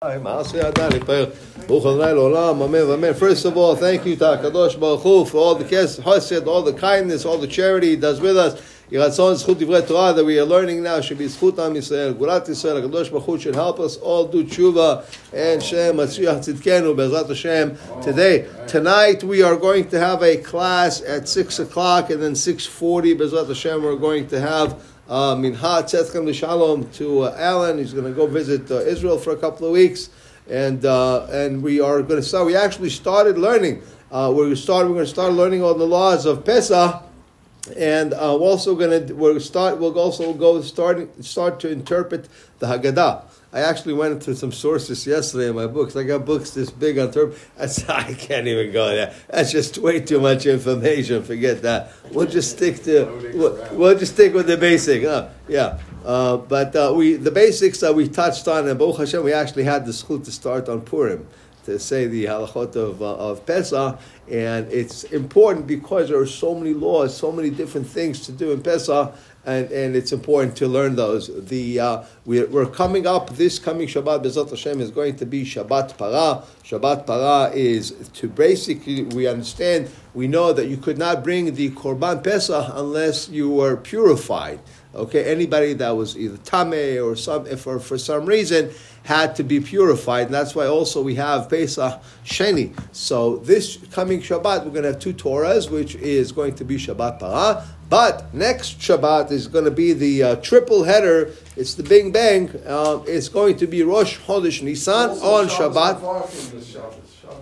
First of all, thank you to Hakadosh Baruch Hu for all the chesed, all the kindness, all the charity He does with us. That we are learning now should be zchut am Yisrael. Gulat Yisrael, Hakadosh Baruch should help us all do tshuva and Shem Matzriach Tzidkenu Bezrat Hashem today. Tonight we are going to have a class at six o'clock and then six forty Bezrat Hashem we're going to have uh, Minha Tzetchem Shalom to uh, Alan. He's going to go visit uh, Israel for a couple of weeks, and uh, and we are going to start. We actually started learning. Uh, we're started. We're going to start learning all the laws of Pesach, and uh, we're also going to we'll start. We'll also go start start to interpret the Haggadah. I actually went to some sources yesterday in my books. I got books this big on said, I can't even go there. That's just way too much information. Forget that. We'll just stick to we'll, we'll just stick with the basic. Uh, yeah. Uh, but uh, we the basics that we touched on, and Baruch Hashem, we actually had the school to start on Purim to say the halachot of, uh, of Pesach, and it's important because there are so many laws, so many different things to do in Pesach, and, and it's important to learn those. The uh, we're, we're, coming up this coming Shabbat. Bezrat Hashem is going to be Shabbat Para. Shabbat Para is to basically we understand we know that you could not bring the Korban Pesach unless you were purified. Okay, anybody that was either tame or some for for some reason had to be purified, and that's why also we have Pesach Sheni. So this coming Shabbat, we're going to have two Torahs, which is going to be Shabbat Para. But next Shabbat is going to be the uh, triple header. It's the Bing Bang. Uh, it's going to be Rosh Chodesh Nisan on Shabbat.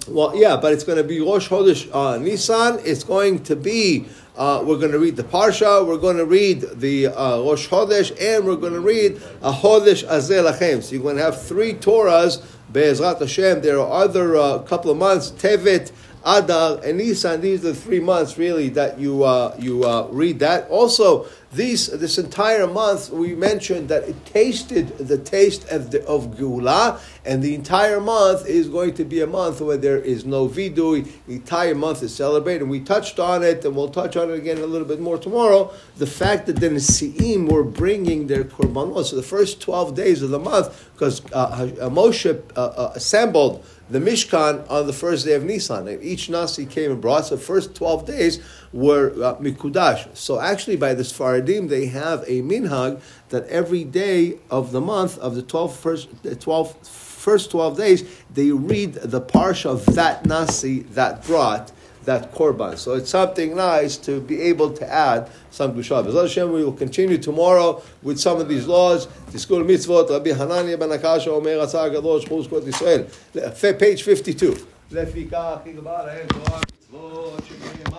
Well, yeah, but it's going to be Rosh Chodesh uh, Nisan. It's going to be. Uh, we're going to read the Parsha. We're going to read the uh, Rosh Chodesh, and we're going to read a Chodesh Azeh Lachem. So you're going to have three Torahs. Be'ezrat Hashem. There are other uh, couple of months. Tevet. Adar and Nisan. These are the three months really that you uh, you uh, read that. Also, these this entire month we mentioned that it tasted the taste of the, of Geula, and the entire month is going to be a month where there is no vidui. The entire month is celebrated. And we touched on it, and we'll touch on it again a little bit more tomorrow. The fact that the Nesi'im were bringing their korbanot, so the first twelve days of the month, because uh, Moshe uh, uh, assembled the Mishkan on the first day of Nisan. Each Nasi came and brought. So the first 12 days were uh, Mikudash. So actually by the Sfaradim, they have a minhag that every day of the month, of the 12 first, the 12, first 12 days, they read the parsha of that Nasi that brought that korban. So it's something nice to be able to add some. Bezrat Hashem, we will continue tomorrow with some of these laws. Tiskul mitzvot, Rabbi Hanania ben Akasha, Omer Atzar Gadosh, Chuz Kot Israel. Page 52.